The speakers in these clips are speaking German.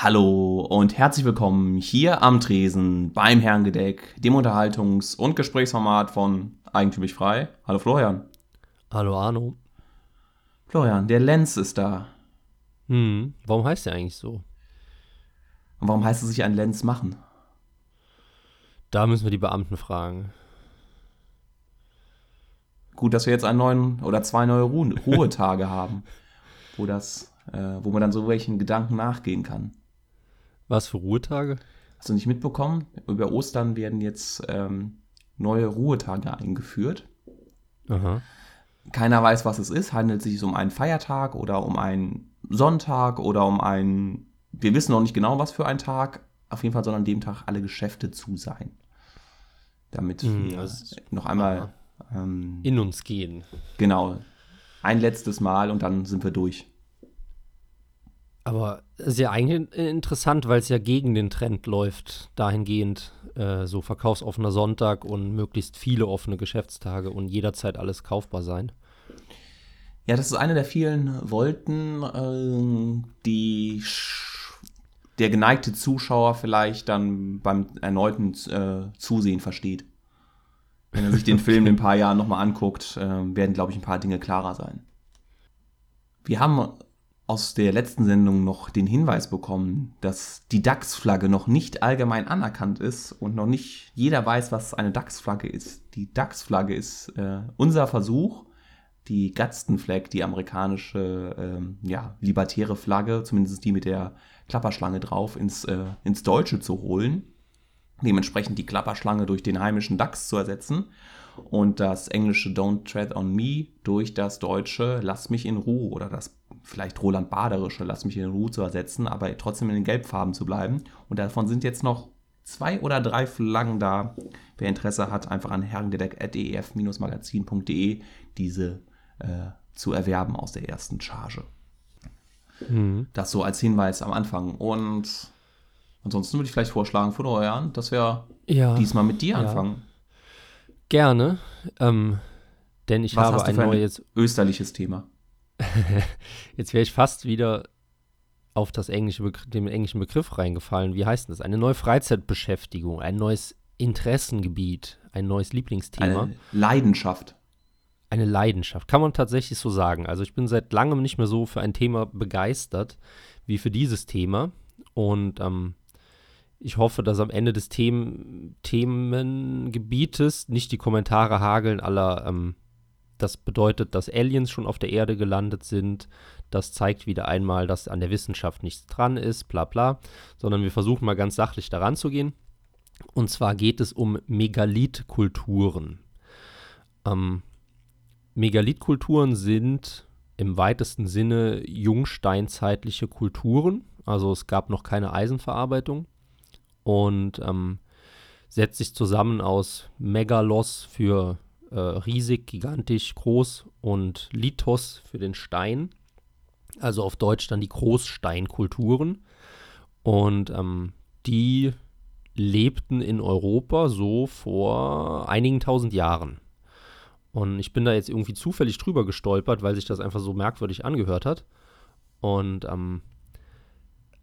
Hallo und herzlich willkommen hier am Tresen beim Herrengedeck, dem Unterhaltungs- und Gesprächsformat von Eigentümlich Frei. Hallo Florian. Hallo Arno. Florian, der Lenz ist da. Hm, warum heißt der eigentlich so? Und warum heißt es sich ein Lenz machen? Da müssen wir die Beamten fragen. Gut, dass wir jetzt einen neuen oder zwei neue Ruhe Ruhetage haben, wo das, äh, wo man dann so welchen Gedanken nachgehen kann. Was für Ruhetage? Hast du nicht mitbekommen? Über Ostern werden jetzt ähm, neue Ruhetage eingeführt. Aha. Keiner weiß, was es ist. Handelt es sich um einen Feiertag oder um einen Sonntag oder um einen. Wir wissen noch nicht genau, was für ein Tag. Auf jeden Fall sollen an dem Tag alle Geschäfte zu sein. Damit Hm, wir noch einmal. Ähm, In uns gehen. genau. Ein letztes Mal und dann sind wir durch. Aber es ist ja eigentlich interessant, weil es ja gegen den Trend läuft, dahingehend äh, so verkaufsoffener Sonntag und möglichst viele offene Geschäftstage und jederzeit alles kaufbar sein. Ja, das ist eine der vielen Wolken, ähm, die der geneigte Zuschauer vielleicht dann beim erneuten äh, Zusehen versteht. Wenn er sich den Film in ein paar Jahren nochmal anguckt, äh, werden, glaube ich, ein paar Dinge klarer sein. Wir haben aus der letzten Sendung noch den Hinweis bekommen, dass die DAX-Flagge noch nicht allgemein anerkannt ist und noch nicht jeder weiß, was eine DAX-Flagge ist. Die DAX-Flagge ist äh, unser Versuch, die Gadsden Flag, die amerikanische ähm, ja, libertäre Flagge, zumindest die mit der Klapperschlange drauf, ins, äh, ins Deutsche zu holen. Dementsprechend die Klapperschlange durch den heimischen DAX zu ersetzen und das englische Don't Tread on Me durch das deutsche Lass mich in Ruhe oder das vielleicht Roland Baderische Lass mich in Ruhe zu ersetzen, aber trotzdem in den Gelbfarben zu bleiben. Und davon sind jetzt noch zwei oder drei Flaggen da. Wer Interesse hat, einfach an herrengedeck.ef-magazin.de diese äh, zu erwerben aus der ersten Charge. Das so als Hinweis am Anfang. Und ansonsten würde ich vielleicht vorschlagen, Florian, dass wir Ja. diesmal mit dir ja. anfangen. Gerne. Ähm, denn ich Was habe ein ein neues. österliches Thema? Jetzt wäre ich fast wieder auf das englische Begr den englischen Begriff reingefallen. Wie heißt denn das? Eine neue Freizeitbeschäftigung, ein neues Interessengebiet, ein neues Lieblingsthema. Eine Leidenschaft. Eine Leidenschaft, kann man tatsächlich so sagen. Also ich bin seit langem nicht mehr so für ein Thema begeistert wie für dieses Thema. Und ähm, ich hoffe, dass am Ende des Themen Themengebietes nicht die Kommentare hageln aller, ähm, das bedeutet, dass Aliens schon auf der Erde gelandet sind. Das zeigt wieder einmal, dass an der Wissenschaft nichts dran ist, bla bla. Sondern wir versuchen mal ganz sachlich daran zu gehen. Und zwar geht es um Megalithkulturen. Ähm, Megalithkulturen sind im weitesten Sinne jungsteinzeitliche Kulturen. Also es gab noch keine Eisenverarbeitung und ähm, setzt sich zusammen aus Megalos für äh, riesig, gigantisch, groß und Lithos für den Stein. Also auf Deutsch dann die Großsteinkulturen. Und ähm, die lebten in Europa so vor einigen tausend Jahren. Und ich bin da jetzt irgendwie zufällig drüber gestolpert, weil sich das einfach so merkwürdig angehört hat. Und ähm,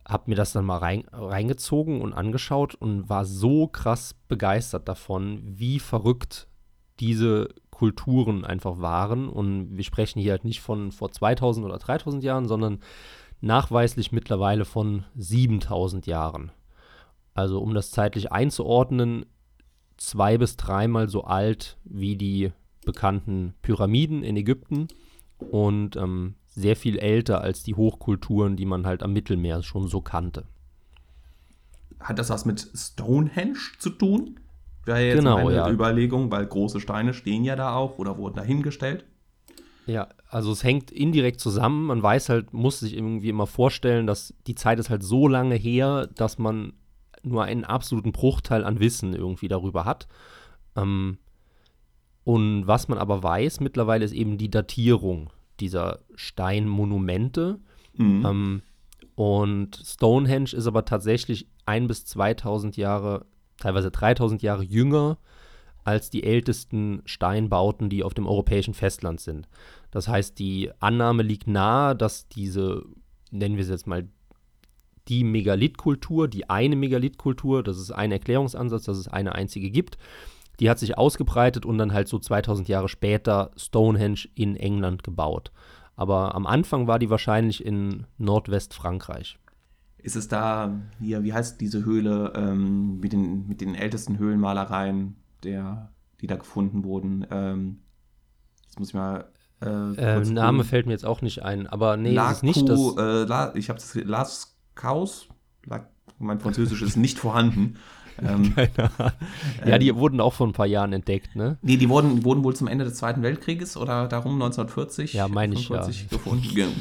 habe mir das dann mal rein, reingezogen und angeschaut und war so krass begeistert davon, wie verrückt diese Kulturen einfach waren. Und wir sprechen hier halt nicht von vor 2000 oder 3000 Jahren, sondern nachweislich mittlerweile von 7000 Jahren. Also um das zeitlich einzuordnen, zwei bis dreimal so alt wie die bekannten Pyramiden in Ägypten und ähm, sehr viel älter als die Hochkulturen, die man halt am Mittelmeer schon so kannte. Hat das was mit Stonehenge zu tun? Wäre jetzt Genau, meine ja. Überlegung, weil große Steine stehen ja da auch oder wurden da hingestellt. Ja, also es hängt indirekt zusammen. Man weiß halt, muss sich irgendwie immer vorstellen, dass die Zeit ist halt so lange her, dass man nur einen absoluten Bruchteil an Wissen irgendwie darüber hat. Ähm, und was man aber weiß mittlerweile ist eben die Datierung dieser Steinmonumente. Mhm. Ähm, und Stonehenge ist aber tatsächlich ein bis 2000 Jahre, teilweise 3000 Jahre jünger als die ältesten Steinbauten, die auf dem europäischen Festland sind. Das heißt, die Annahme liegt nahe, dass diese, nennen wir es jetzt mal, die Megalithkultur, die eine Megalithkultur, das ist ein Erklärungsansatz, dass es eine einzige gibt. Die hat sich ausgebreitet und dann halt so 2000 Jahre später Stonehenge in England gebaut. Aber am Anfang war die wahrscheinlich in Nordwestfrankreich. Ist es da, hier, wie heißt diese Höhle ähm, mit, den, mit den ältesten Höhlenmalereien, der, die da gefunden wurden? Ähm, jetzt muss ich mal. Äh, äh, Name gucken. fällt mir jetzt auch nicht ein, aber nee, La ist nicht das. Äh, La, ich habe das Las Caus. mein Französisch ist nicht vorhanden. Ähm, Keine Ahnung. Ja, die ähm, wurden auch vor ein paar Jahren entdeckt, ne? Nee, die wurden, wurden wohl zum Ende des Zweiten Weltkrieges oder darum 1940 ja, meine ich, ja. gefunden.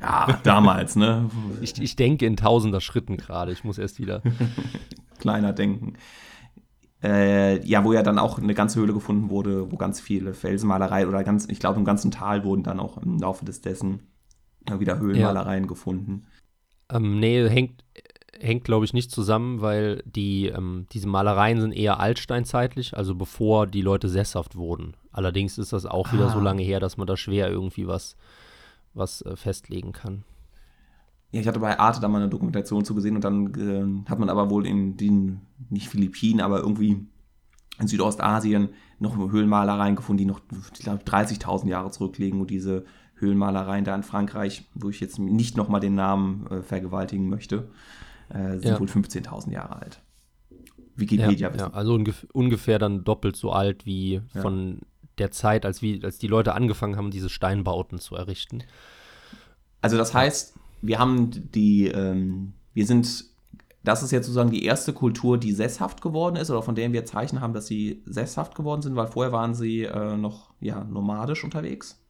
ja, damals, ne? Ich, ich denke in tausender Schritten gerade. Ich muss erst wieder. Kleiner denken. Äh, ja, wo ja dann auch eine ganze Höhle gefunden wurde, wo ganz viele Felsenmalereien oder ganz, ich glaube, im ganzen Tal wurden dann auch im Laufe des dessen wieder Höhlenmalereien ja. gefunden. Ähm, nee, hängt, hängt, glaube ich, nicht zusammen, weil die, ähm, diese Malereien sind eher altsteinzeitlich, also bevor die Leute sesshaft wurden. Allerdings ist das auch ah. wieder so ah. lange her, dass man da schwer irgendwie was, was äh, festlegen kann. Ja, ich hatte bei Arte da mal eine Dokumentation zu gesehen und dann äh, hat man aber wohl in den, nicht Philippinen, aber irgendwie in Südostasien noch Höhlenmalereien gefunden, die noch, ich glaube, 30.000 Jahre zurückliegen und diese Höhlenmalereien da in Frankreich, wo ich jetzt nicht nochmal den Namen äh, vergewaltigen möchte, äh, sind ja. wohl 15.000 Jahre alt. Wikipedia. Ja, ja also ungef ungefähr dann doppelt so alt wie ja. von der Zeit, als, wie, als die Leute angefangen haben, diese Steinbauten zu errichten. Also das heißt, wir haben die, ähm, wir sind, das ist jetzt sozusagen die erste Kultur, die sesshaft geworden ist oder von der wir Zeichen haben, dass sie sesshaft geworden sind, weil vorher waren sie äh, noch ja, nomadisch unterwegs.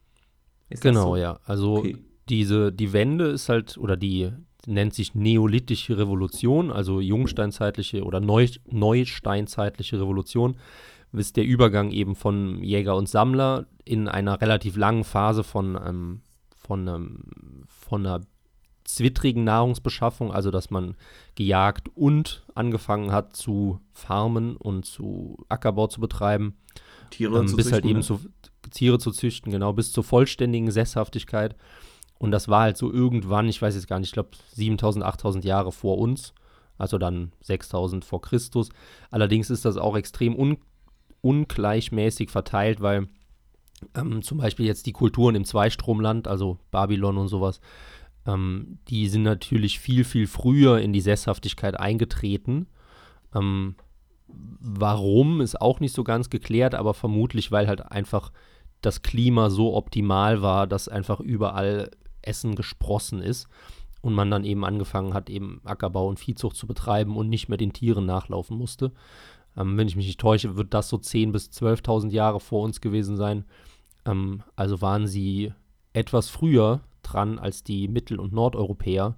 Ist genau, so? ja. Also okay. diese, die Wende ist halt, oder die nennt sich Neolithische Revolution, also jungsteinzeitliche oder Neu, neusteinzeitliche Revolution, ist der Übergang eben von Jäger und Sammler in einer relativ langen Phase von, ähm, von, ähm, von einer zwittrigen Nahrungsbeschaffung, also dass man gejagt und angefangen hat zu farmen und zu Ackerbau zu betreiben. Tiere ähm, zu bis halt züchten, halt eben ne? zu Tiere zu züchten, genau, bis zur vollständigen Sesshaftigkeit. Und das war halt so irgendwann, ich weiß jetzt gar nicht, ich glaube 7000, 8000 Jahre vor uns, also dann 6000 vor Christus. Allerdings ist das auch extrem un ungleichmäßig verteilt, weil ähm, zum Beispiel jetzt die Kulturen im Zweistromland, also Babylon und sowas, ähm, die sind natürlich viel, viel früher in die Sesshaftigkeit eingetreten. Ähm, warum ist auch nicht so ganz geklärt, aber vermutlich, weil halt einfach das Klima so optimal war, dass einfach überall Essen gesprossen ist und man dann eben angefangen hat, eben Ackerbau und Viehzucht zu betreiben und nicht mehr den Tieren nachlaufen musste. Ähm, wenn ich mich nicht täusche, wird das so 10.000 bis 12.000 Jahre vor uns gewesen sein. Ähm, also waren sie etwas früher dran als die Mittel- und Nordeuropäer,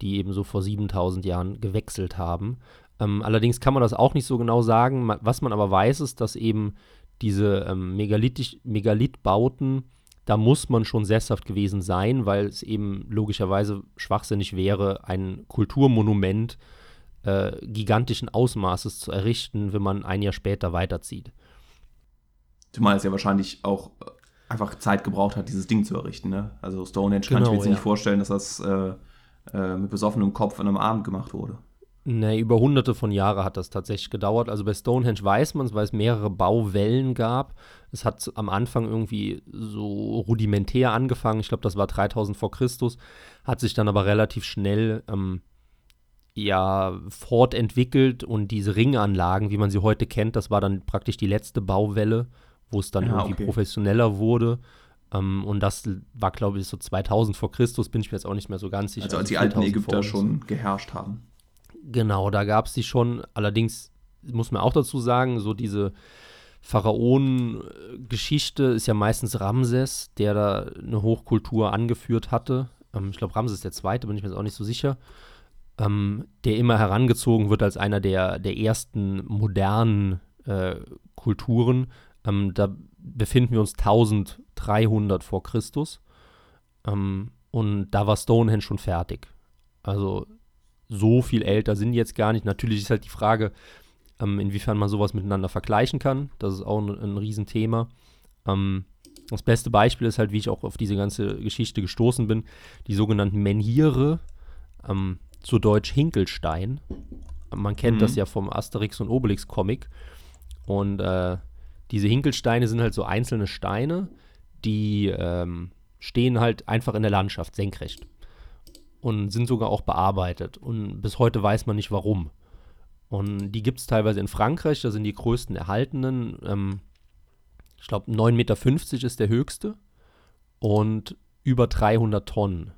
die eben so vor 7.000 Jahren gewechselt haben. Ähm, allerdings kann man das auch nicht so genau sagen. Was man aber weiß, ist, dass eben diese ähm, Megalithbauten da muss man schon sesshaft gewesen sein, weil es eben logischerweise schwachsinnig wäre, ein Kulturmonument äh, gigantischen Ausmaßes zu errichten, wenn man ein Jahr später weiterzieht. Zumal es ja wahrscheinlich auch äh, einfach Zeit gebraucht hat, dieses Ding zu errichten. Ne? Also Stonehenge genau, kann ich mir genau, jetzt ja. nicht vorstellen, dass das äh, äh, mit besoffenem Kopf an einem Abend gemacht wurde. Nee, über hunderte von Jahren hat das tatsächlich gedauert. Also bei Stonehenge weiß man es, weil es mehrere Bauwellen gab. Es hat am Anfang irgendwie so rudimentär angefangen. Ich glaube, das war 3000 vor Christus. Hat sich dann aber relativ schnell ähm, ja, fortentwickelt und diese Ringanlagen, wie man sie heute kennt, das war dann praktisch die letzte Bauwelle, wo es dann ja, irgendwie okay. professioneller wurde. Um, ähm, und das war, glaube ich, so 2000 vor Christus, bin ich mir jetzt auch nicht mehr so ganz sicher. Also als die alten Ägypter schon geherrscht haben. Genau, da gab es die schon. Allerdings muss man auch dazu sagen, so diese Pharaonen-Geschichte ist ja meistens Ramses, der da eine Hochkultur angeführt hatte. Ähm, ich glaube, Ramses der Zweite, bin ich mir jetzt auch nicht so sicher. Ähm, der immer herangezogen wird als einer der, der ersten modernen äh, Kulturen. Ähm, da befinden wir uns 1300 vor Christus. Ähm, und da war Stonehenge schon fertig. Also so viel älter sind die jetzt gar nicht. Natürlich ist halt die Frage, ähm, inwiefern man sowas miteinander vergleichen kann. Das ist auch ein, ein Riesenthema. Ähm, das beste Beispiel ist halt, wie ich auch auf diese ganze Geschichte gestoßen bin, die sogenannten Menhire. Ähm, zu Deutsch Hinkelstein. Man kennt Mhm. das ja vom Asterix und Obelix Comic. Und äh, diese Hinkelsteine sind halt so einzelne Steine, die ähm, stehen halt einfach in der Landschaft senkrecht und sind sogar auch bearbeitet. Und bis heute weiß man nicht warum. Und die gibt es teilweise in Frankreich, da sind die größten erhaltenen. Ähm, ich glaube, 9,50 Meter ist der höchste und über 300 Tonnen.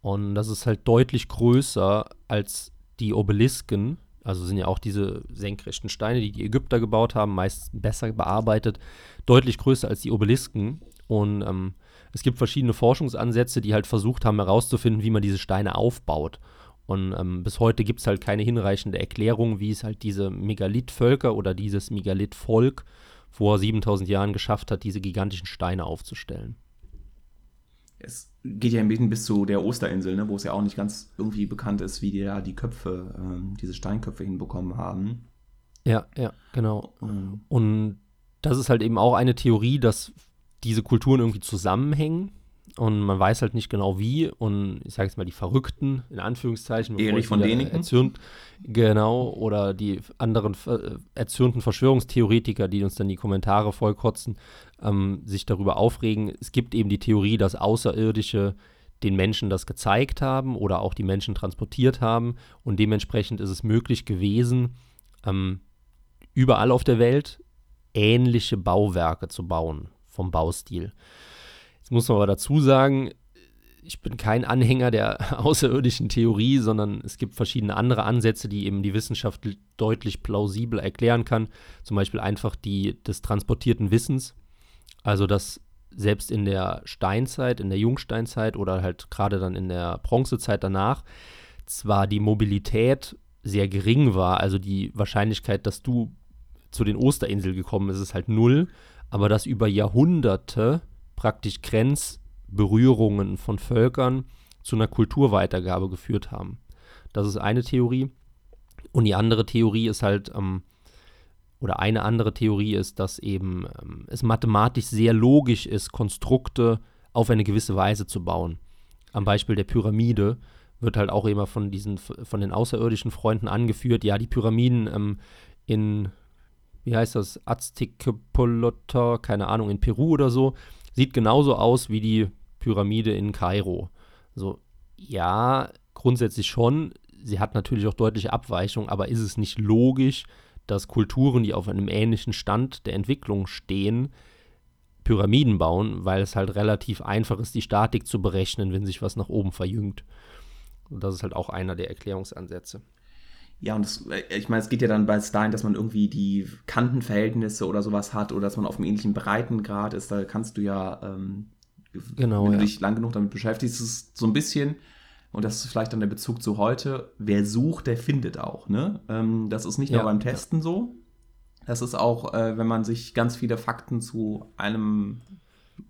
Und das ist halt deutlich größer als die Obelisken. Also sind ja auch diese senkrechten Steine, die die Ägypter gebaut haben, meist besser bearbeitet, deutlich größer als die Obelisken. Und ähm, es gibt verschiedene Forschungsansätze, die halt versucht haben herauszufinden, wie man diese Steine aufbaut. Und ähm, bis heute gibt es halt keine hinreichende Erklärung, wie es halt diese Megalithvölker oder dieses Megalithvolk vor 7000 Jahren geschafft hat, diese gigantischen Steine aufzustellen. Es geht ja ein bisschen bis zu der Osterinsel, ne, wo es ja auch nicht ganz irgendwie bekannt ist, wie die da die Köpfe, ähm, diese Steinköpfe hinbekommen haben. Ja, ja, genau. Ähm, Und das ist halt eben auch eine Theorie, dass diese Kulturen irgendwie zusammenhängen und man weiß halt nicht genau wie. Und ich sage jetzt mal die Verrückten, in Anführungszeichen, Erich ich von Däniken? Erzürnt, genau, oder die anderen äh, erzürnten Verschwörungstheoretiker, die uns dann die Kommentare vollkotzen, ähm, sich darüber aufregen. Es gibt eben die Theorie, dass Außerirdische den Menschen das gezeigt haben oder auch die Menschen transportiert haben und dementsprechend ist es möglich gewesen, ähm, überall auf der Welt ähnliche Bauwerke zu bauen vom Baustil. Jetzt muss man aber dazu sagen, ich bin kein Anhänger der außerirdischen Theorie, sondern es gibt verschiedene andere Ansätze, die eben die Wissenschaft deutlich plausibel erklären kann. Zum Beispiel einfach die des transportierten Wissens. Also dass selbst in der Steinzeit, in der Jungsteinzeit oder halt gerade dann in der Bronzezeit danach zwar die Mobilität sehr gering war, also die Wahrscheinlichkeit, dass du zu den Osterinseln gekommen bist, ist halt null, aber dass über Jahrhunderte praktisch Grenzberührungen von Völkern zu einer Kulturweitergabe geführt haben. Das ist eine Theorie. Und die andere Theorie ist halt, ähm, oder eine andere Theorie ist, dass eben ähm, es mathematisch sehr logisch ist, Konstrukte auf eine gewisse Weise zu bauen. Am Beispiel der Pyramide wird halt auch immer von diesen, von den außerirdischen Freunden angeführt, ja, die Pyramiden ähm, in, wie heißt das, Aztekpolota, keine Ahnung, in Peru oder so, sieht genauso aus wie die Pyramide in Kairo. So, ja, grundsätzlich schon. Sie hat natürlich auch deutliche Abweichungen, aber ist es nicht logisch, dass Kulturen, die auf einem ähnlichen Stand der Entwicklung stehen, Pyramiden bauen, weil es halt relativ einfach ist, die Statik zu berechnen, wenn sich was nach oben verjüngt. Und das ist halt auch einer der Erklärungsansätze. Ja, und das, äh, ich meine, es geht ja dann bei dahin, dass man irgendwie die Kantenverhältnisse oder sowas hat oder dass man auf einem ähnlichen Breitengrad ist. Da kannst du ja, ähm, Genau, wenn du ja. dich lang genug damit beschäftigst, ist es so ein bisschen, und das ist vielleicht dann der Bezug zu heute, wer sucht, der findet auch. Ne? Ähm, das ist nicht nur Ja, beim ja. Testen so. Das ist auch, äh, wenn man sich ganz viele Fakten zu einem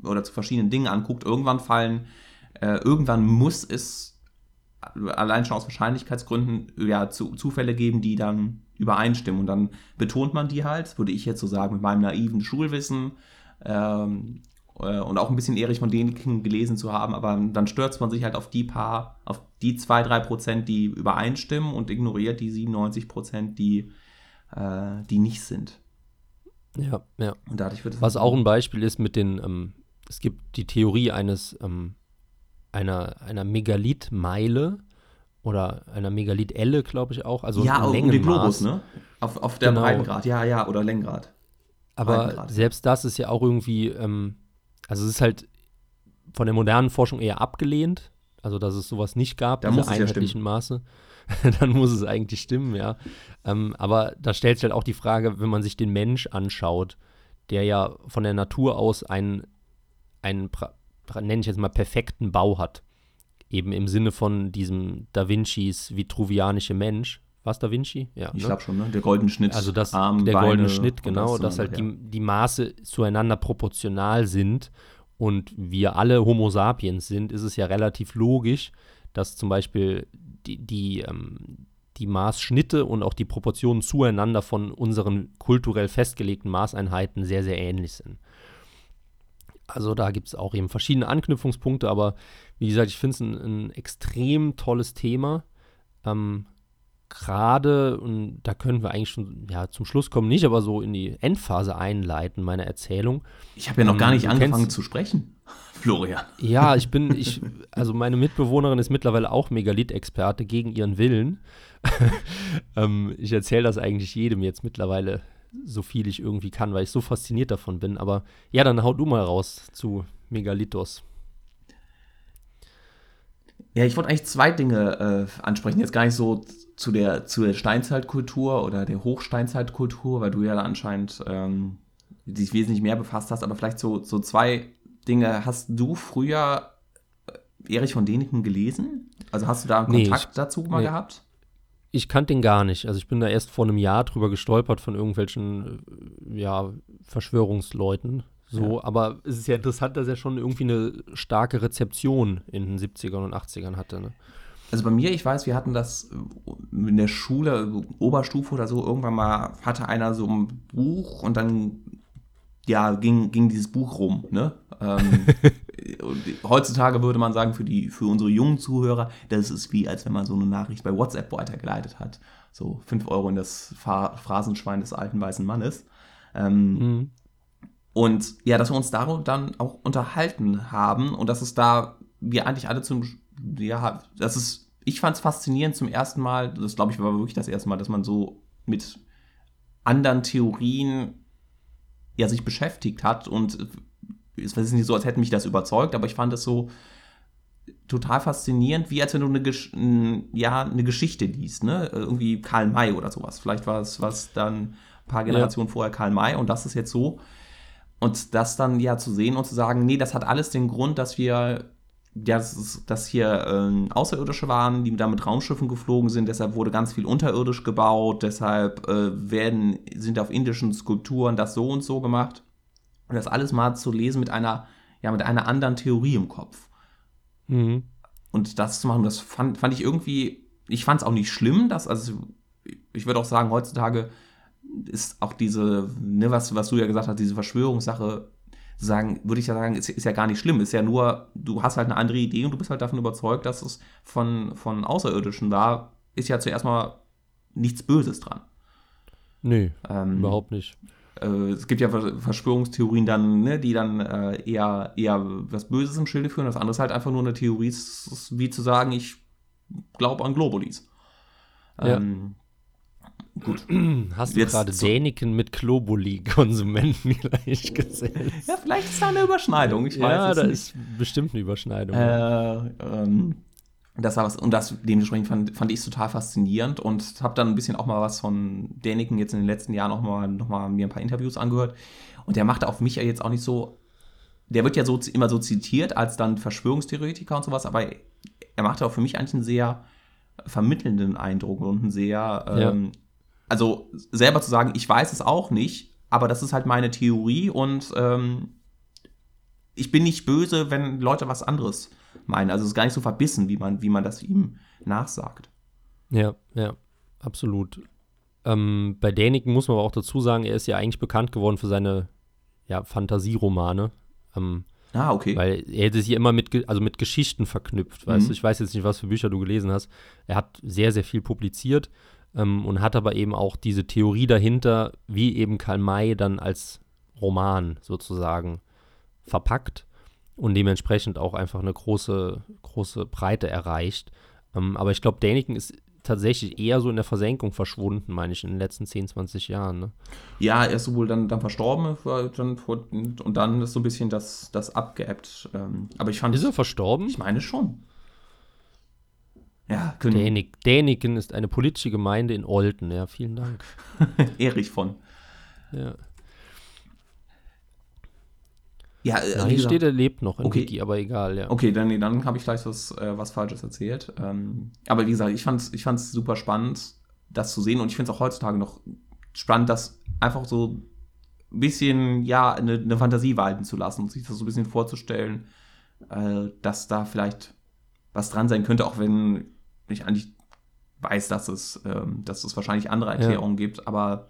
oder zu verschiedenen Dingen anguckt, irgendwann fallen, äh, irgendwann muss es allein schon aus Wahrscheinlichkeitsgründen ja zu, Zufälle geben, die dann übereinstimmen. Und dann betont man die halt, würde ich jetzt so sagen, mit meinem naiven Schulwissen ähm, äh, und auch ein bisschen Erich von Däniken gelesen zu haben, aber dann stürzt man sich halt auf die paar, auf die zwei, drei Prozent, die übereinstimmen und ignoriert die 97 Prozent, die, äh, die nicht sind. Ja, ja. Und dadurch wird Was auch ein Beispiel ist mit den, ähm, es gibt die Theorie eines, ähm, einer, einer Megalithmeile oder einer Megalithelle, glaube ich auch. Also ja, ein um den. Globus, ne? Auf, auf der Genau. Breitengrad, ja, ja, oder Längengrad. Aber selbst das ist ja auch irgendwie, ähm, also es ist halt von der modernen Forschung eher abgelehnt. Also, dass es sowas nicht gab, Da diese es ja einheitlichen Maße. Dann muss es eigentlich stimmen, ja. Ähm, aber da stellt sich halt auch die Frage, wenn man sich den Mensch anschaut, der ja von der Natur aus pra- pra- nenne ich jetzt mal, perfekten Bau hat. Eben im Sinne von diesem Da Vincis vitruvianische Mensch. Was Da Vinci? Ja. Ich ne? glaube schon, ne? Der goldene Schnitt. Also das, Arm, der Beine goldene Schnitt, genau, das dass halt zueinander, die, die Maße zueinander proportional sind und wir alle Homo sapiens sind, ist es ja relativ logisch, dass zum Beispiel die, die, ähm, die Maßschnitte und auch die Proportionen zueinander von unseren kulturell festgelegten Maßeinheiten sehr, sehr ähnlich sind. Also da gibt es auch eben verschiedene Anknüpfungspunkte, aber wie gesagt, ich finde es ein, ein extrem tolles Thema. ähm, gerade, und da können wir eigentlich schon ja, zum Schluss kommen, nicht, aber so in die Endphase einleiten, meine Erzählung. Ich habe ja noch Ähm, gar nicht du angefangen kennst- zu sprechen, Florian. Ja, ich bin, ich, also meine Mitbewohnerin ist mittlerweile auch Megalith-Experte gegen ihren Willen. ähm, ich erzähle das eigentlich jedem jetzt mittlerweile, so viel ich irgendwie kann, weil ich so fasziniert davon bin. Aber ja, dann hau du mal raus zu Megalithos. Ja, ich wollte eigentlich zwei Dinge äh, ansprechen. Jetzt gar nicht so zu der, zu der Steinzeitkultur oder der Hochsteinzeitkultur, weil du ja da anscheinend ähm, dich wesentlich mehr befasst hast, aber vielleicht so, so zwei Dinge. Hast du früher äh, Erich von Däniken gelesen? Also hast du da einen Nee, Kontakt ich- dazu mal nee. gehabt? Ich kannte den gar nicht. Also ich bin da erst vor einem Jahr drüber gestolpert von irgendwelchen, äh, ja, Verschwörungsleuten. So, aber es ist ja interessant, dass er schon irgendwie eine starke Rezeption in den 70ern und 80ern hatte. Ne? Also bei mir, ich weiß, wir hatten das äh, in der Schule, Oberstufe oder so, irgendwann mal hatte einer so ein Buch und dann ja, ging, ging dieses Buch rum. Ne? Ähm, heutzutage würde man sagen, für, die, für unsere jungen Zuhörer, das ist wie, als wenn man so eine Nachricht bei WhatsApp weitergeleitet hat. So 5 Euro in das Pha- Phrasenschwein des alten weißen Mannes. Ähm, Mhm. und ja, dass wir uns darüber dann auch unterhalten haben und dass es da wir eigentlich alle zum, ja, das ist, ich fand es faszinierend zum ersten Mal, das glaube ich war wirklich das erste Mal, dass man so mit anderen Theorien ja sich beschäftigt hat und es ist nicht so, als hätte mich das überzeugt, aber ich fand es so total faszinierend, wie als wenn du eine, Gesch ja, eine Geschichte liest, ne? Irgendwie Karl May oder sowas. Vielleicht war es was dann ein paar Generationen vorher Karl May und das ist jetzt so. Und das dann ja zu sehen und zu sagen, nee, das hat alles den Grund, dass wir, ja, dass, dass hier ähm, Außerirdische waren, die da mit Raumschiffen geflogen sind, deshalb wurde ganz viel unterirdisch gebaut, deshalb äh, werden, sind auf indischen Skulpturen das so und so gemacht. Und das alles mal zu lesen mit einer, ja, mit einer anderen Theorie im Kopf. Mhm. Und das zu machen, das fand, fand ich irgendwie, ich fand es auch nicht schlimm, dass, also ich würde auch sagen, heutzutage ist auch diese, ne, was, was du ja gesagt hast, diese Verschwörungssache, sagen, würde ich ja sagen, ist, ist ja gar nicht schlimm. Ist ja nur, du hast halt eine andere Idee und du bist halt davon überzeugt, dass es von, von Außerirdischen war, ist ja zuerst mal nichts Böses dran. Nö, Ähm, überhaupt nicht. äh, es gibt ja Ver- Verschwörungstheorien dann, ne, die dann äh, eher, eher was Böses im Schilde führen. Das andere ist halt einfach nur eine Theorie, wie zu sagen, ich glaube an Globulis. Ja. Gut. Hast du jetzt gerade Däniken mit Globuli-Konsumenten gleich gesetzt? Ja, vielleicht ist da eine Überschneidung, ich weiß ja, es da nicht. ist bestimmt eine Überschneidung. Äh, ähm, das war was, und das dementsprechend fand, fand ich total faszinierend und habe dann ein bisschen auch mal was von Däniken jetzt in den letzten Jahren auch mal, noch mal mir ein paar Interviews angehört. Und der machte auf mich ja jetzt auch nicht so, der wird ja so immer so zitiert als dann Verschwörungstheoretiker und sowas, aber er machte auch für mich eigentlich einen sehr vermittelnden Eindruck und einen sehr, ähm, also selber zu sagen, ich weiß es auch nicht, aber das ist halt meine Theorie und ähm, ich bin nicht böse, wenn Leute was anderes meinen. Also es ist gar nicht so verbissen, wie man, wie man das ihm nachsagt. Ja, ja, absolut. Ähm, bei Däniken muss man aber auch dazu sagen, er ist ja eigentlich bekannt geworden für seine ja, Fantasieromane. Ähm, Ah, okay. Weil er hätte sich immer mit, also mit Geschichten verknüpft, weißt Mhm. du? Ich weiß jetzt nicht, was für Bücher du gelesen hast. Er hat sehr, sehr viel publiziert ähm, und hat aber eben auch diese Theorie dahinter, wie eben Karl May dann als Roman sozusagen verpackt und dementsprechend auch einfach eine große, große Breite erreicht. Ähm, aber ich glaube, Däniken ist tatsächlich eher so in der Versenkung verschwunden, meine ich, in den letzten 10, 20 Jahren. Ne? ja, er ist sowohl dann, dann verstorben dann und dann ist so ein bisschen das, das abgeebbt. Ähm, aber ich fand, Ist er verstorben? ich meine schon. Ja, können Dänik, Däniken ist eine politische Gemeinde in Olten. Ja, vielen Dank. Erich von. Ja. Ja, äh, Ja, hier gesagt- steht, er lebt noch in Okay. Wiki, aber egal, ja. Okay, dann, dann habe ich vielleicht was, äh, was Falsches erzählt. Ähm, aber wie gesagt, ich fand es ich fand's super spannend, das zu sehen. Und ich finde es auch heutzutage noch spannend, das einfach so ein bisschen, ja, eine, eine Fantasie walten zu lassen und sich das so ein bisschen vorzustellen, äh, dass da vielleicht was dran sein könnte, auch wenn ich eigentlich weiß, dass es, ähm, dass es wahrscheinlich andere Erklärungen gibt. Aber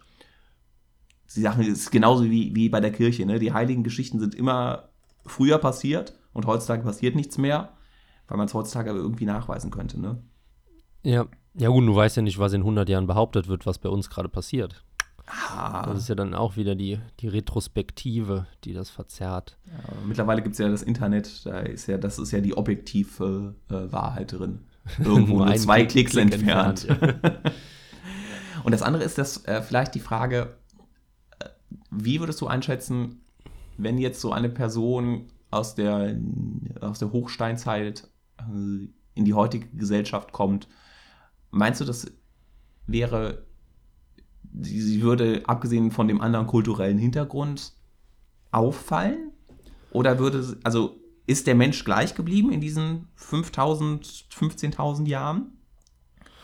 die Sache ist genauso wie, wie bei der Kirche. Ne? Die heiligen Geschichten sind immer früher passiert und heutzutage passiert nichts mehr, weil man es heutzutage aber irgendwie nachweisen könnte. Ne? Ja, Ja gut, du weißt ja nicht, was in 100 Jahren behauptet wird, was bei uns gerade passiert. Ah, Das ist ja dann auch wieder die, die Retrospektive, die das verzerrt. ja, mittlerweile gibt es ja das Internet, da ist ja, das ist ja die objektive äh, Wahrheit drin. Irgendwo nur einen zwei Klick- Klicks Klick entfernt. Und das andere ist das äh, vielleicht die Frage, äh, wie würdest du einschätzen, wenn jetzt so eine Person aus der, aus der Hochsteinzeit äh, in die heutige Gesellschaft kommt, meinst du, das wäre, sie würde abgesehen von dem anderen kulturellen Hintergrund auffallen? Oder würde, also ist der Mensch gleich geblieben in diesen 5000, 15.000 Jahren?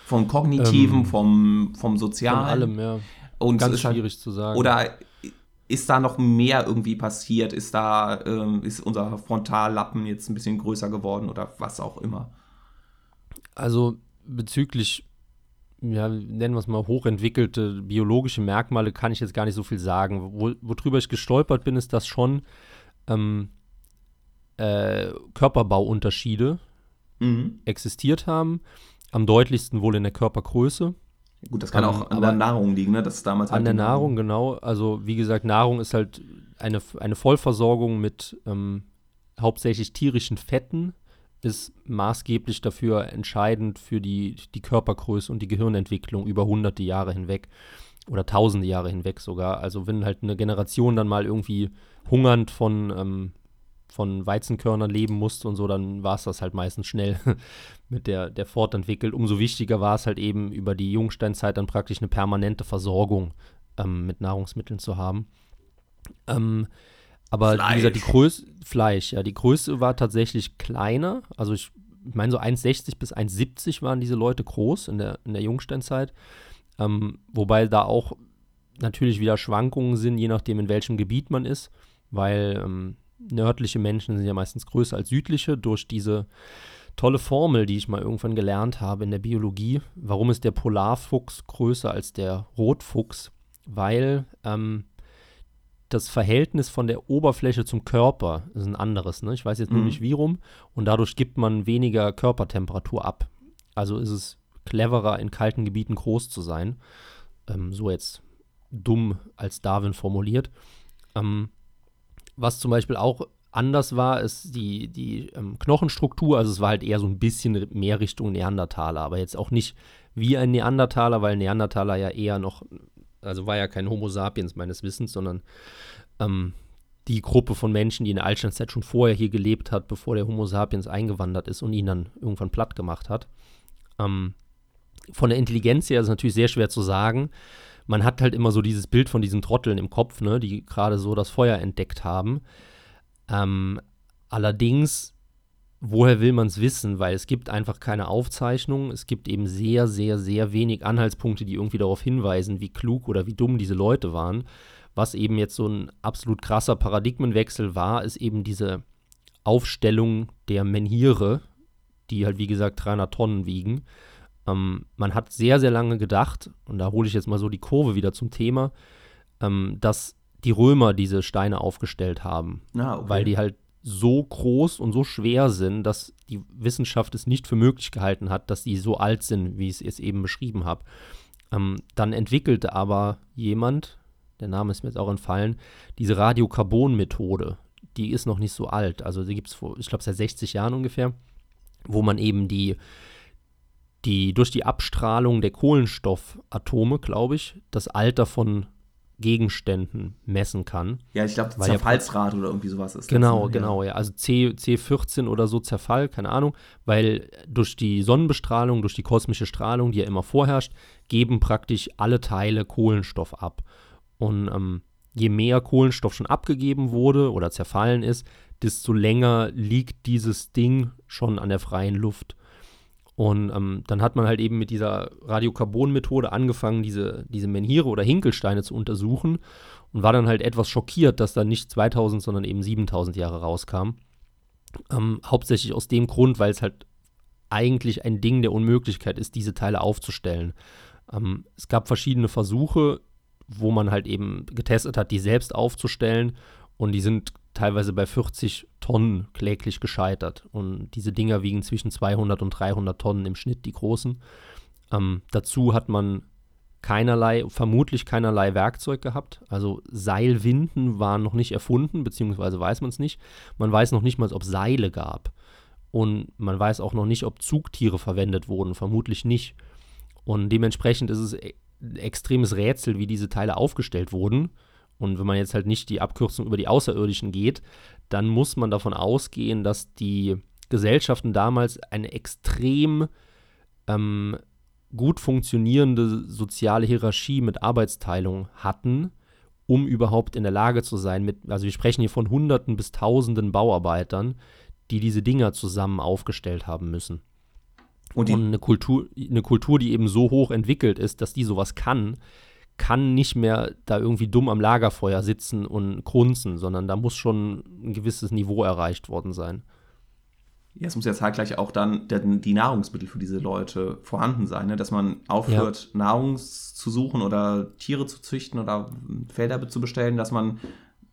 Vom Kognitiven, Ähm, vom, vom Von Sozialen? allem, ja. Und Ganz ist halt- schwierig zu sagen. Oder ist da noch mehr irgendwie passiert? Ist da, ähm, ist unser Frontallappen jetzt ein bisschen größer geworden oder was auch immer? Also bezüglich, ja, nennen wir es mal hochentwickelte biologische Merkmale, kann ich jetzt gar nicht so viel sagen. Wo, worüber ich gestolpert bin, ist, dass schon ähm, äh, Körperbauunterschiede Mhm. existiert haben. Am deutlichsten wohl in der Körpergröße. Gut, das kann Ähm, auch an der Nahrung liegen, ne? Das ist damals An halt der die Nahrung, genau. Also wie gesagt, Nahrung ist halt eine, eine Vollversorgung mit ähm, hauptsächlich tierischen Fetten, ist maßgeblich dafür entscheidend für die, die Körpergröße und die Gehirnentwicklung über hunderte Jahre hinweg oder tausende Jahre hinweg sogar. Also wenn halt eine Generation dann mal irgendwie hungernd von, ähm, von Weizenkörnern leben musste und so, dann war es das halt meistens schnell mit der, der fortentwickelt. Umso wichtiger war es halt eben über die Jungsteinzeit dann praktisch eine permanente Versorgung ähm, mit Nahrungsmitteln zu haben. Ähm, aber wie gesagt, die Fleisch. Größe, Fleisch, ja, die Größe war tatsächlich kleiner. Also ich, ich meine, so 1,60 bis 1,70 waren diese Leute groß in der, in der Jungsteinzeit. Ähm, wobei da auch natürlich wieder Schwankungen sind, je nachdem, in welchem Gebiet man ist, weil ähm, nördliche Menschen sind ja meistens größer als südliche durch diese tolle Formel, die ich mal irgendwann gelernt habe in der Biologie. Warum ist der Polarfuchs größer als der Rotfuchs? Weil ähm, das Verhältnis von der Oberfläche zum Körper ist ein anderes. Ne? Ich weiß jetzt nur Mhm. nicht wie rum. Und dadurch gibt man weniger Körpertemperatur ab. Also ist es cleverer, in kalten Gebieten groß zu sein. Ähm, so jetzt dumm als Darwin formuliert. Ähm, was zum Beispiel auch anders war, ist die, die ähm, Knochenstruktur. Also es war halt eher so ein bisschen mehr Richtung Neandertaler, aber jetzt auch nicht wie ein Neandertaler, weil Neandertaler ja eher noch, also war ja kein Homo sapiens meines Wissens, sondern ähm, die Gruppe von Menschen, die in der Altsteinzeit schon vorher hier gelebt hat, bevor der Homo sapiens eingewandert ist und ihn dann irgendwann platt gemacht hat. Ähm, von der Intelligenz her ist es natürlich sehr schwer zu sagen. Man hat halt immer so dieses Bild von diesen Trotteln im Kopf, ne, die gerade so das Feuer entdeckt haben. Ähm, allerdings, woher will man es wissen? Weil es gibt einfach keine Aufzeichnungen. Es gibt eben sehr, sehr, sehr wenig Anhaltspunkte, die irgendwie darauf hinweisen, wie klug oder wie dumm diese Leute waren. Was eben jetzt so ein absolut krasser Paradigmenwechsel war, ist eben diese Aufstellung der Menhire, die halt wie gesagt 300 Tonnen wiegen. Ähm, man hat sehr, sehr lange gedacht, und da hole ich jetzt mal so die Kurve wieder zum Thema, ähm, dass die Römer diese Steine aufgestellt haben, Ah, okay. weil die halt so groß und so schwer sind, dass die Wissenschaft es nicht für möglich gehalten hat, dass die so alt sind, wie ich es eben beschrieben habe. Ähm, dann entwickelte aber jemand, der Name ist mir jetzt auch entfallen, diese Radiokarbon-Methode. Die ist noch nicht so alt. Also die gibt es vor, ich glaube, seit 60 Jahren ungefähr, wo man eben die, die durch die Abstrahlung der Kohlenstoffatome, glaube ich, das Alter von Gegenständen messen kann. ja, ich glaube, Weil ja- Zerfallsrat oder irgendwie sowas ist Genau, das. ne? genau, ja. Also C, C14 oder so Zerfall, keine Ahnung, weil durch die Sonnenbestrahlung, durch die kosmische Strahlung, die ja immer vorherrscht, geben praktisch alle Teile Kohlenstoff ab. Und ähm, je mehr Kohlenstoff schon abgegeben wurde oder zerfallen ist, desto länger liegt dieses Ding schon an der freien Luft. Und ähm, dann hat man halt eben mit dieser Radiokarbon-Methode angefangen, diese, diese Menhire oder Hinkelsteine zu untersuchen und war dann halt etwas schockiert, dass da nicht 2000, sondern eben 7000 Jahre rauskam. Ähm, hauptsächlich aus dem Grund, weil es halt eigentlich ein Ding der Unmöglichkeit ist, diese Teile aufzustellen. Ähm, es gab verschiedene Versuche, wo man halt eben getestet hat, die selbst aufzustellen und die sind teilweise bei 40 Tonnen kläglich gescheitert. Und diese Dinger wiegen zwischen 200 und 300 Tonnen im Schnitt, die großen. Ähm, dazu hat man keinerlei, vermutlich keinerlei Werkzeug gehabt. Also Seilwinden waren noch nicht erfunden, beziehungsweise weiß man es nicht. Man weiß noch nicht mal, ob Seile gab. Und man weiß auch noch nicht, ob Zugtiere verwendet wurden, vermutlich nicht. Und dementsprechend ist es ein extremes Rätsel, wie diese Teile aufgestellt wurden. Und wenn man jetzt halt nicht die Abkürzung über die Außerirdischen geht, dann muss man davon ausgehen, dass die Gesellschaften damals eine extrem ähm, gut funktionierende soziale Hierarchie mit Arbeitsteilung hatten, um überhaupt in der Lage zu sein, mit, also wir sprechen hier von Hunderten bis Tausenden Bauarbeitern, die diese Dinger zusammen aufgestellt haben müssen. Und, Und eine, Kultur, eine Kultur, die eben so hoch entwickelt ist, dass die sowas kann, kann nicht mehr da irgendwie dumm am Lagerfeuer sitzen und grunzen, sondern da muss schon ein gewisses Niveau erreicht worden sein. Ja, es muss ja zeitgleich auch dann die Nahrungsmittel für diese Leute vorhanden sein, ne? dass man aufhört, ja. Nahrung zu suchen oder Tiere zu züchten oder Felder zu bestellen, dass man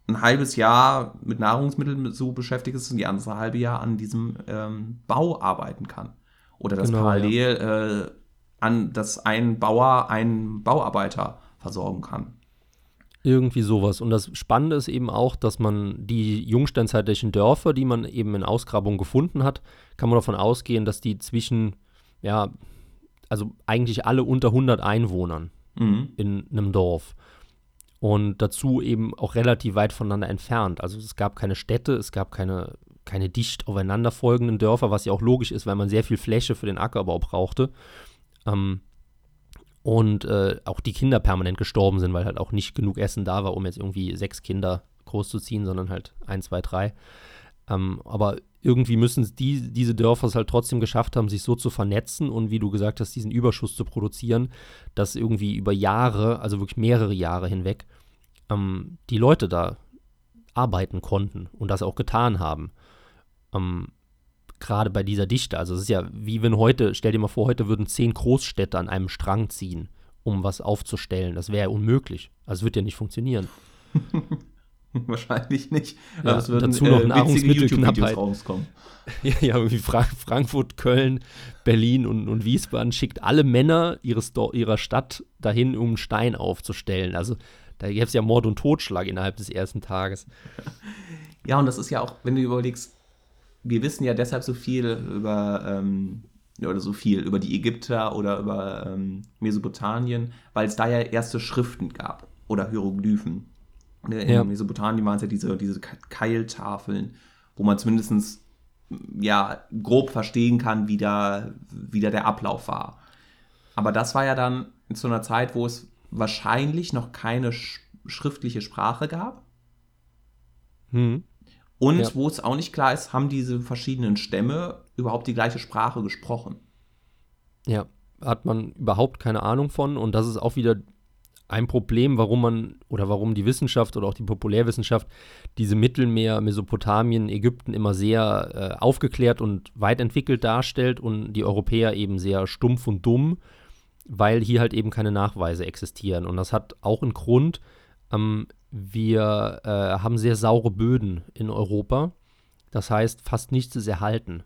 ein halbes Jahr mit Nahrungsmitteln so beschäftigt ist und die andere halbe Jahr an diesem ähm, Bau arbeiten kann. Oder dass genau, parallel ja. äh, an, dass ein Bauer einen Bauarbeiter versorgen kann. Irgendwie sowas. Und das Spannende ist eben auch, dass man die jungsteinzeitlichen Dörfer, die man eben in Ausgrabungen gefunden hat, kann man davon ausgehen, dass die zwischen, ja, also eigentlich alle unter 100 Einwohnern mhm. in einem Dorf. Und dazu eben auch relativ weit voneinander entfernt. Also es gab keine Städte, es gab keine, keine dicht aufeinanderfolgenden Dörfer, was ja auch logisch ist, weil man sehr viel Fläche für den Ackerbau brauchte. Ähm, und äh, auch die Kinder permanent gestorben sind, weil halt auch nicht genug Essen da war, um jetzt irgendwie sechs Kinder großzuziehen, sondern halt ein, zwei, drei. Ähm, aber irgendwie müssen die, diese Dörfer es halt trotzdem geschafft haben, sich so zu vernetzen und wie du gesagt hast, diesen Überschuss zu produzieren, dass irgendwie über Jahre, also wirklich mehrere Jahre hinweg, ähm, die Leute da arbeiten konnten und das auch getan haben. Ähm, gerade bei dieser Dichte. Also es ist ja wie wenn heute, stell dir mal vor, heute würden zehn Großstädte an einem Strang ziehen, um was aufzustellen. Das wäre ja unmöglich. Also es wird ja nicht funktionieren. Wahrscheinlich nicht. Ja, also würden, dazu noch äh, Nahrungsmittelknappheit. Ja, ja, wie Fra Frankfurt, Köln, Berlin und, und Wiesbaden schickt alle Männer ihres, ihrer Stadt dahin, um einen Stein aufzustellen. Also da gäbe es ja Mord und Totschlag innerhalb des ersten Tages. Ja, und das ist ja auch, wenn du überlegst, wir wissen ja deshalb so viel über, ähm, oder so viel über die Ägypter oder über ähm, Mesopotamien, weil es da ja erste Schriften gab oder Hieroglyphen. In ja. Mesopotamien waren es ja diese, diese Keiltafeln, wo man zumindest ja, grob verstehen kann, wie da, wie da der Ablauf war. Aber das war ja dann zu einer Zeit, wo es wahrscheinlich noch keine sch schriftliche Sprache gab. Hm. Und ja. wo es auch nicht klar ist, haben diese verschiedenen Stämme überhaupt die gleiche Sprache gesprochen. Ja, hat man überhaupt keine Ahnung von. Und das ist auch wieder ein Problem, warum man oder warum die Wissenschaft oder auch die Populärwissenschaft diese Mittelmeer, Mesopotamien, Ägypten immer sehr äh, aufgeklärt und weit entwickelt darstellt und die Europäer eben sehr stumpf und dumm, weil hier halt eben keine Nachweise existieren. Und das hat auch einen Grund. Ähm, wir äh, haben sehr saure Böden in Europa. Das heißt, fast nichts ist erhalten.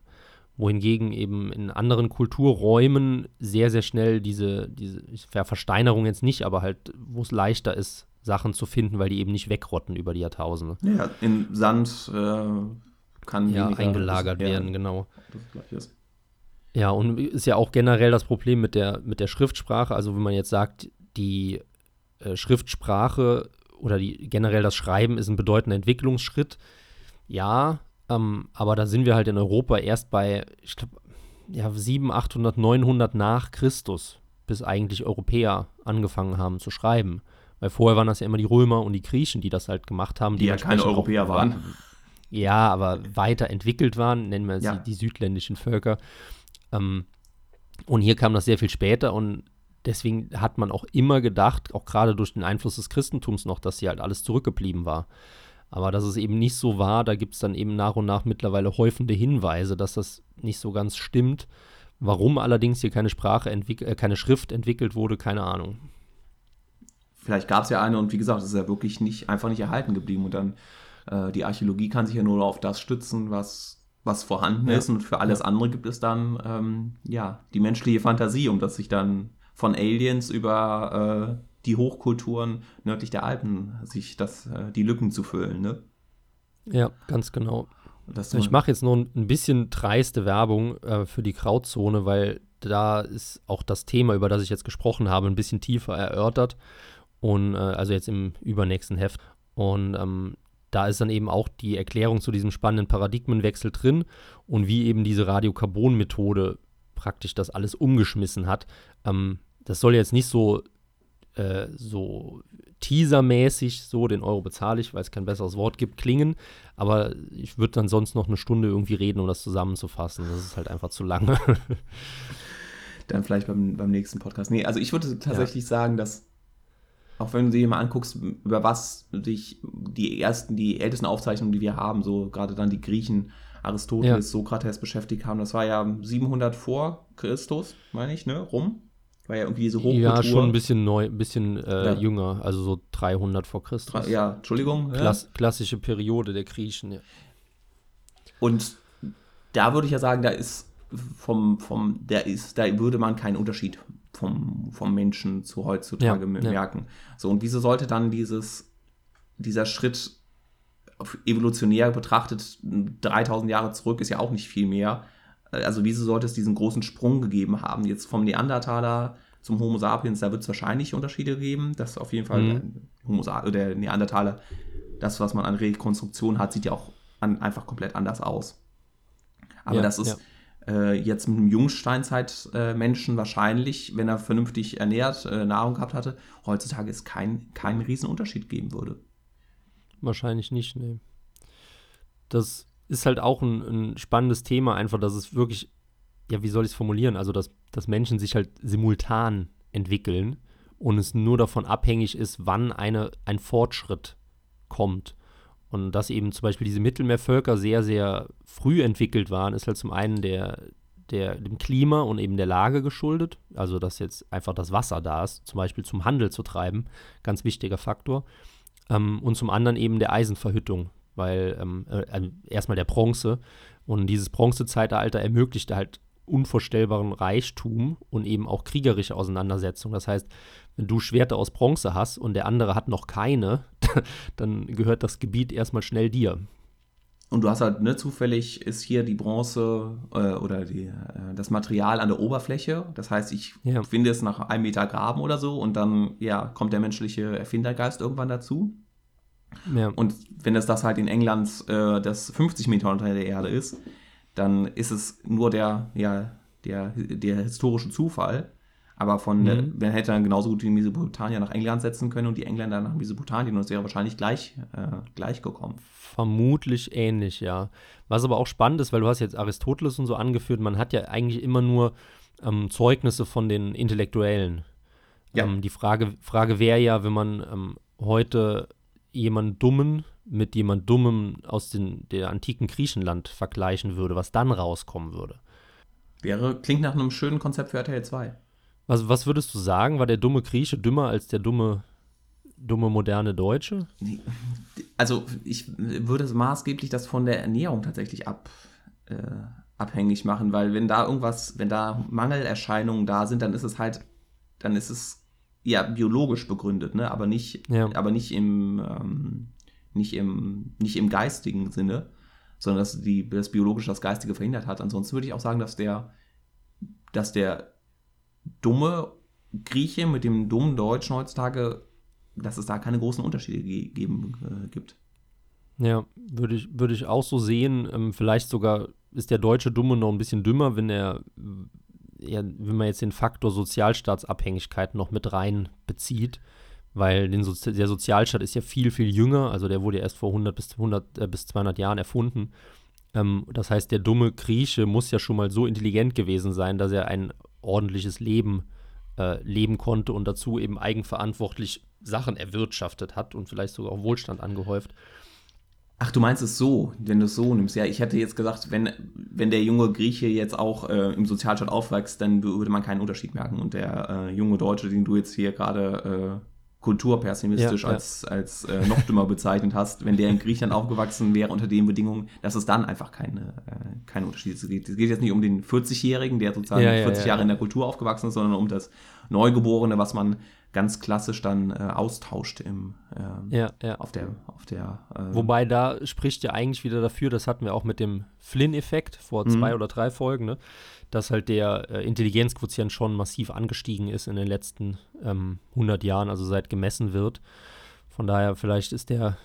Wohingegen eben in anderen Kulturräumen sehr, sehr schnell diese, diese ja, Versteinerung jetzt nicht, aber halt, wo es leichter ist, Sachen zu finden, weil die eben nicht wegrotten über die Jahrtausende. Ja, in Sand äh, kann ja eingelagert werden, genau. Ja, und ist ja auch generell das Problem mit der, mit der Schriftsprache. Also, wenn man jetzt sagt, die äh, Schriftsprache oder die, generell das Schreiben ist ein bedeutender Entwicklungsschritt. Ja, ähm, aber da sind wir halt in Europa erst bei, ich glaube, ja, 700, 800, 900 nach Christus, bis eigentlich Europäer angefangen haben zu schreiben. Weil vorher waren das ja immer die Römer und die Griechen, die das halt gemacht haben. Die, die ja keine Europäer waren. waren. Ja, aber weiterentwickelt waren, nennen wir ja. sie die südländischen Völker. Ähm, und hier kam das sehr viel später und deswegen hat man auch immer gedacht, auch gerade durch den Einfluss des Christentums noch, dass hier halt alles zurückgeblieben war. Aber dass es eben nicht so war, da gibt es dann eben nach und nach mittlerweile häufende Hinweise, dass das nicht so ganz stimmt. Warum allerdings hier keine Sprache, äh, keine Schrift entwickelt wurde, keine Ahnung. Vielleicht gab es ja eine und wie gesagt, es ist ja wirklich nicht, einfach nicht erhalten geblieben. Und dann äh, die Archäologie kann sich ja nur auf das stützen, was was vorhanden Ja. ist und für alles Ja. andere gibt es dann ähm, ja die menschliche Fantasie, um das sich dann von Aliens über äh, die Hochkulturen nördlich der Alpen sich das äh, die Lücken zu füllen, ne? Ja, ganz genau. Ich mache jetzt noch ein bisschen dreiste Werbung äh, für die Grauzone, weil da ist auch das Thema, über das ich jetzt gesprochen habe, ein bisschen tiefer erörtert. Und äh, also jetzt im übernächsten Heft. Und ähm, da ist dann eben auch die Erklärung zu diesem spannenden Paradigmenwechsel drin und wie eben diese Radiokarbon-Methode praktisch das alles umgeschmissen hat. Ähm, das soll jetzt nicht so, äh, so teasermäßig, so den Euro bezahle ich, weil es kein besseres Wort gibt, klingen. Aber ich würde dann sonst noch eine Stunde irgendwie reden, um das zusammenzufassen. Das ist halt einfach zu lange. dann vielleicht beim, beim nächsten Podcast. Nee, also ich würde tatsächlich sagen, dass auch wenn du dir mal anguckst, über was sich die ersten, die ältesten Aufzeichnungen, die wir haben, so gerade dann die Griechen, Aristoteles, Ja. Sokrates beschäftigt haben, das war ja 700 vor Christus, meine ich, ne, rum. War ja irgendwie diese Hochkultur. ja, schon ein bisschen neu, ein bisschen äh, Ja. jünger, also so 300 vor Christus. Ja, Entschuldigung. ja. Klass, klassische Periode der Griechen, ja. Und da würde ich ja sagen, da ist vom, vom, der ist, da würde man keinen Unterschied vom, vom Menschen zu heutzutage Ja, ja. merken. So, und wieso sollte dann dieses, dieser Schritt evolutionär betrachtet 3000 Jahre zurück ist ja auch nicht viel mehr. Also wieso sollte es diesen großen Sprung gegeben haben? Jetzt vom Neandertaler zum Homo sapiens, da wird es wahrscheinlich Unterschiede geben. Das auf jeden Fall Mhm. der, Homo, äh, der Neandertaler, das, was man an Rekonstruktion hat, sieht ja auch an, einfach komplett anders aus. Aber Ja, das ist äh, jetzt mit einem Jungsteinzeit-Menschen wahrscheinlich, wenn er vernünftig ernährt, äh, Nahrung gehabt hatte, heutzutage es kein, keinen riesen Unterschied geben würde. Wahrscheinlich nicht, nee. Das ist halt auch ein, ein spannendes Thema, einfach, dass es wirklich, ja, wie soll ich es formulieren? Also, dass, dass Menschen sich halt simultan entwickeln und es nur davon abhängig ist, wann eine, ein Fortschritt kommt. Und dass eben zum Beispiel diese Mittelmeervölker sehr, sehr früh entwickelt waren, ist halt zum einen der, der, dem Klima und eben der Lage geschuldet. Also, dass jetzt einfach das Wasser da ist, zum Beispiel zum Handel zu treiben. Ganz wichtiger Faktor. Ähm, und zum anderen eben der Eisenverhüttung, weil ähm, äh, erstmal der Bronze und dieses Bronzezeitalter ermöglichte halt unvorstellbaren Reichtum und eben auch kriegerische Auseinandersetzung. Das heißt, wenn du Schwerter aus Bronze hast und der andere hat noch keine, dann gehört das Gebiet erstmal schnell dir. Und du hast halt, ne, zufällig ist hier die Bronze äh, oder die, äh, das Material an der Oberfläche. Das heißt, ich Ja. finde es nach einem Meter Graben oder so und dann, ja, kommt der menschliche Erfindergeist irgendwann dazu. Ja, Und wenn es das halt in England äh, das 50 Meter unter der Erde ist, dann ist es nur der, ja, der, der historische Zufall. Aber von Mhm. man hätte dann genauso gut die Mesopotamier nach England setzen können und die Engländer nach Mesopotamien und es wäre wahrscheinlich gleich, äh, gleich gekommen. Vermutlich ähnlich, ja. Was aber auch spannend ist, weil du hast jetzt Aristoteles und so angeführt, man hat ja eigentlich immer nur ähm, Zeugnisse von den Intellektuellen. Ja. Ähm, die Frage, Frage wäre ja, wenn man ähm, heute jemanden Dummen mit jemand Dummem aus den, der antiken Griechenland vergleichen würde, was dann rauskommen würde. Wäre, klingt nach einem schönen Konzept für RTL 2. Was, was würdest du sagen? War der dumme Grieche dümmer als der dumme, dumme moderne Deutsche? Also ich würde es maßgeblich das von der Ernährung tatsächlich ab, äh, abhängig machen, weil wenn da irgendwas, wenn da Mangelerscheinungen da sind, dann ist es halt, dann ist es ja biologisch begründet, ne? aber nicht, Ja. aber nicht im, ähm, nicht im, nicht im geistigen Sinne, sondern dass die, das biologisch das Geistige verhindert hat. Ansonsten würde ich auch sagen, dass der, dass der dumme Grieche mit dem dummen Deutschen heutzutage, dass es da keine großen Unterschiede ge geben äh, gibt. Ja, würde ich, würde ich auch so sehen. Ähm, vielleicht sogar ist der deutsche Dumme noch ein bisschen dümmer, wenn er, ja, wenn man jetzt den Faktor Sozialstaatsabhängigkeit noch mit rein bezieht, weil Sozi der Sozialstaat ist ja viel, viel jünger, also der wurde ja erst vor 100 bis, 100, äh, bis 200 Jahren erfunden. Ähm, das heißt, der dumme Grieche muss ja schon mal so intelligent gewesen sein, dass er ein ordentliches Leben äh, leben konnte und dazu eben eigenverantwortlich Sachen erwirtschaftet hat und vielleicht sogar auch Wohlstand angehäuft. Ach, du meinst es so, wenn du es so nimmst. Ja, ich hätte jetzt gesagt, wenn, wenn der junge Grieche jetzt auch äh, im Sozialstaat aufwächst, dann würde man keinen Unterschied merken. Und der äh, junge Deutsche, den du jetzt hier gerade äh, kulturpessimistisch Ja, ja. als, als äh, noch dümmer bezeichnet hast, wenn der in Griechenland aufgewachsen wäre unter den Bedingungen, dass es dann einfach keine, äh, kein Unterschied ist. Es geht, jetzt nicht um den 40-Jährigen, der sozusagen Ja, ja, 40 ja, Jahre ja. in der Kultur aufgewachsen ist, sondern um das Neugeborene, was man ganz klassisch dann äh, austauscht im, ähm, Ja, ja. auf der, auf der äh, Wobei da spricht ja eigentlich wieder dafür, das hatten wir auch mit dem Flynn-Effekt vor Mhm. zwei oder drei Folgen, ne? dass halt der äh, Intelligenzquotient schon massiv angestiegen ist in den letzten ähm, 100 Jahren, also seit gemessen wird. Von daher, vielleicht ist der,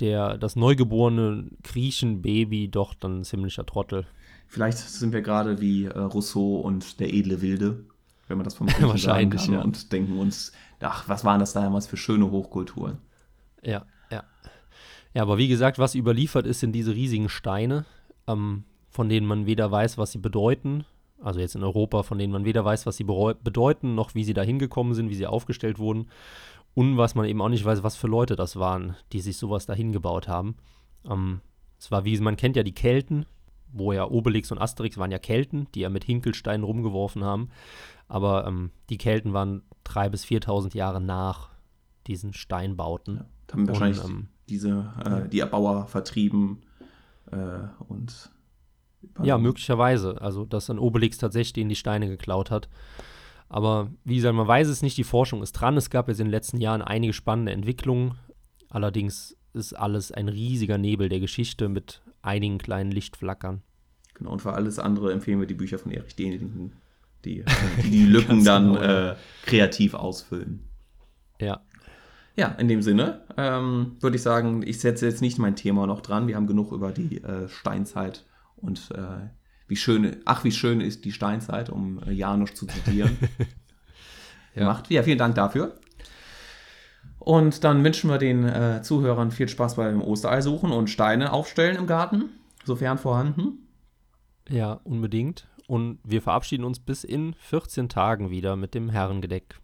der das neugeborene Griechenbaby doch dann ein ziemlicher Trottel. Vielleicht sind wir gerade wie äh, Rousseau und der edle Wilde, wenn man das vom Griechen sagen Wahrscheinlich, kann, ja. und denken uns, ach, was waren das damals für schöne Hochkulturen? Ja, ja. Ja, aber wie gesagt, was überliefert ist, sind diese riesigen Steine, ähm, von denen man weder weiß, was sie bedeuten, also jetzt in Europa, von denen man weder weiß, was sie bedeuten, noch wie sie da hingekommen sind, wie sie aufgestellt wurden. Und was man eben auch nicht weiß, was für Leute das waren, die sich sowas da hingebaut haben. Ähm, es war wie, man kennt ja die Kelten, wo ja Obelix und Asterix waren ja Kelten, die ja mit Hinkelsteinen rumgeworfen haben. Aber ähm, die Kelten waren 3.000 bis 4.000 Jahre nach diesen Steinbauten. Ja, haben wahrscheinlich Und, ähm, diese, äh, die Erbauer vertrieben äh, und Ja, möglicherweise. Also, dass dann Obelix tatsächlich denen die Steine geklaut hat. Aber wie gesagt, man weiß es nicht, die Forschung ist dran. Es gab jetzt in den letzten Jahren einige spannende Entwicklungen. Allerdings ist alles ein riesiger Nebel der Geschichte mit einigen kleinen Lichtflackern. Genau, und für alles andere empfehlen wir die Bücher von Erich Däniken, die die, die Lücken dann genau, äh, kreativ ausfüllen. Ja. Ja, in dem Sinne ähm, würde ich sagen, ich setze jetzt nicht mein Thema noch dran. Wir haben genug über die äh, Steinzeit und äh, wie schön, ach, wie schön ist die Steinzeit, um äh, Janusz zu zitieren. Ja. Gemacht. Ja, vielen Dank dafür. Und dann wünschen wir den äh, Zuhörern viel Spaß beim Osterei suchen und Steine aufstellen im Garten, sofern vorhanden. Ja, unbedingt. Und wir verabschieden uns bis in 14 Tagen wieder mit dem Herrengedeck.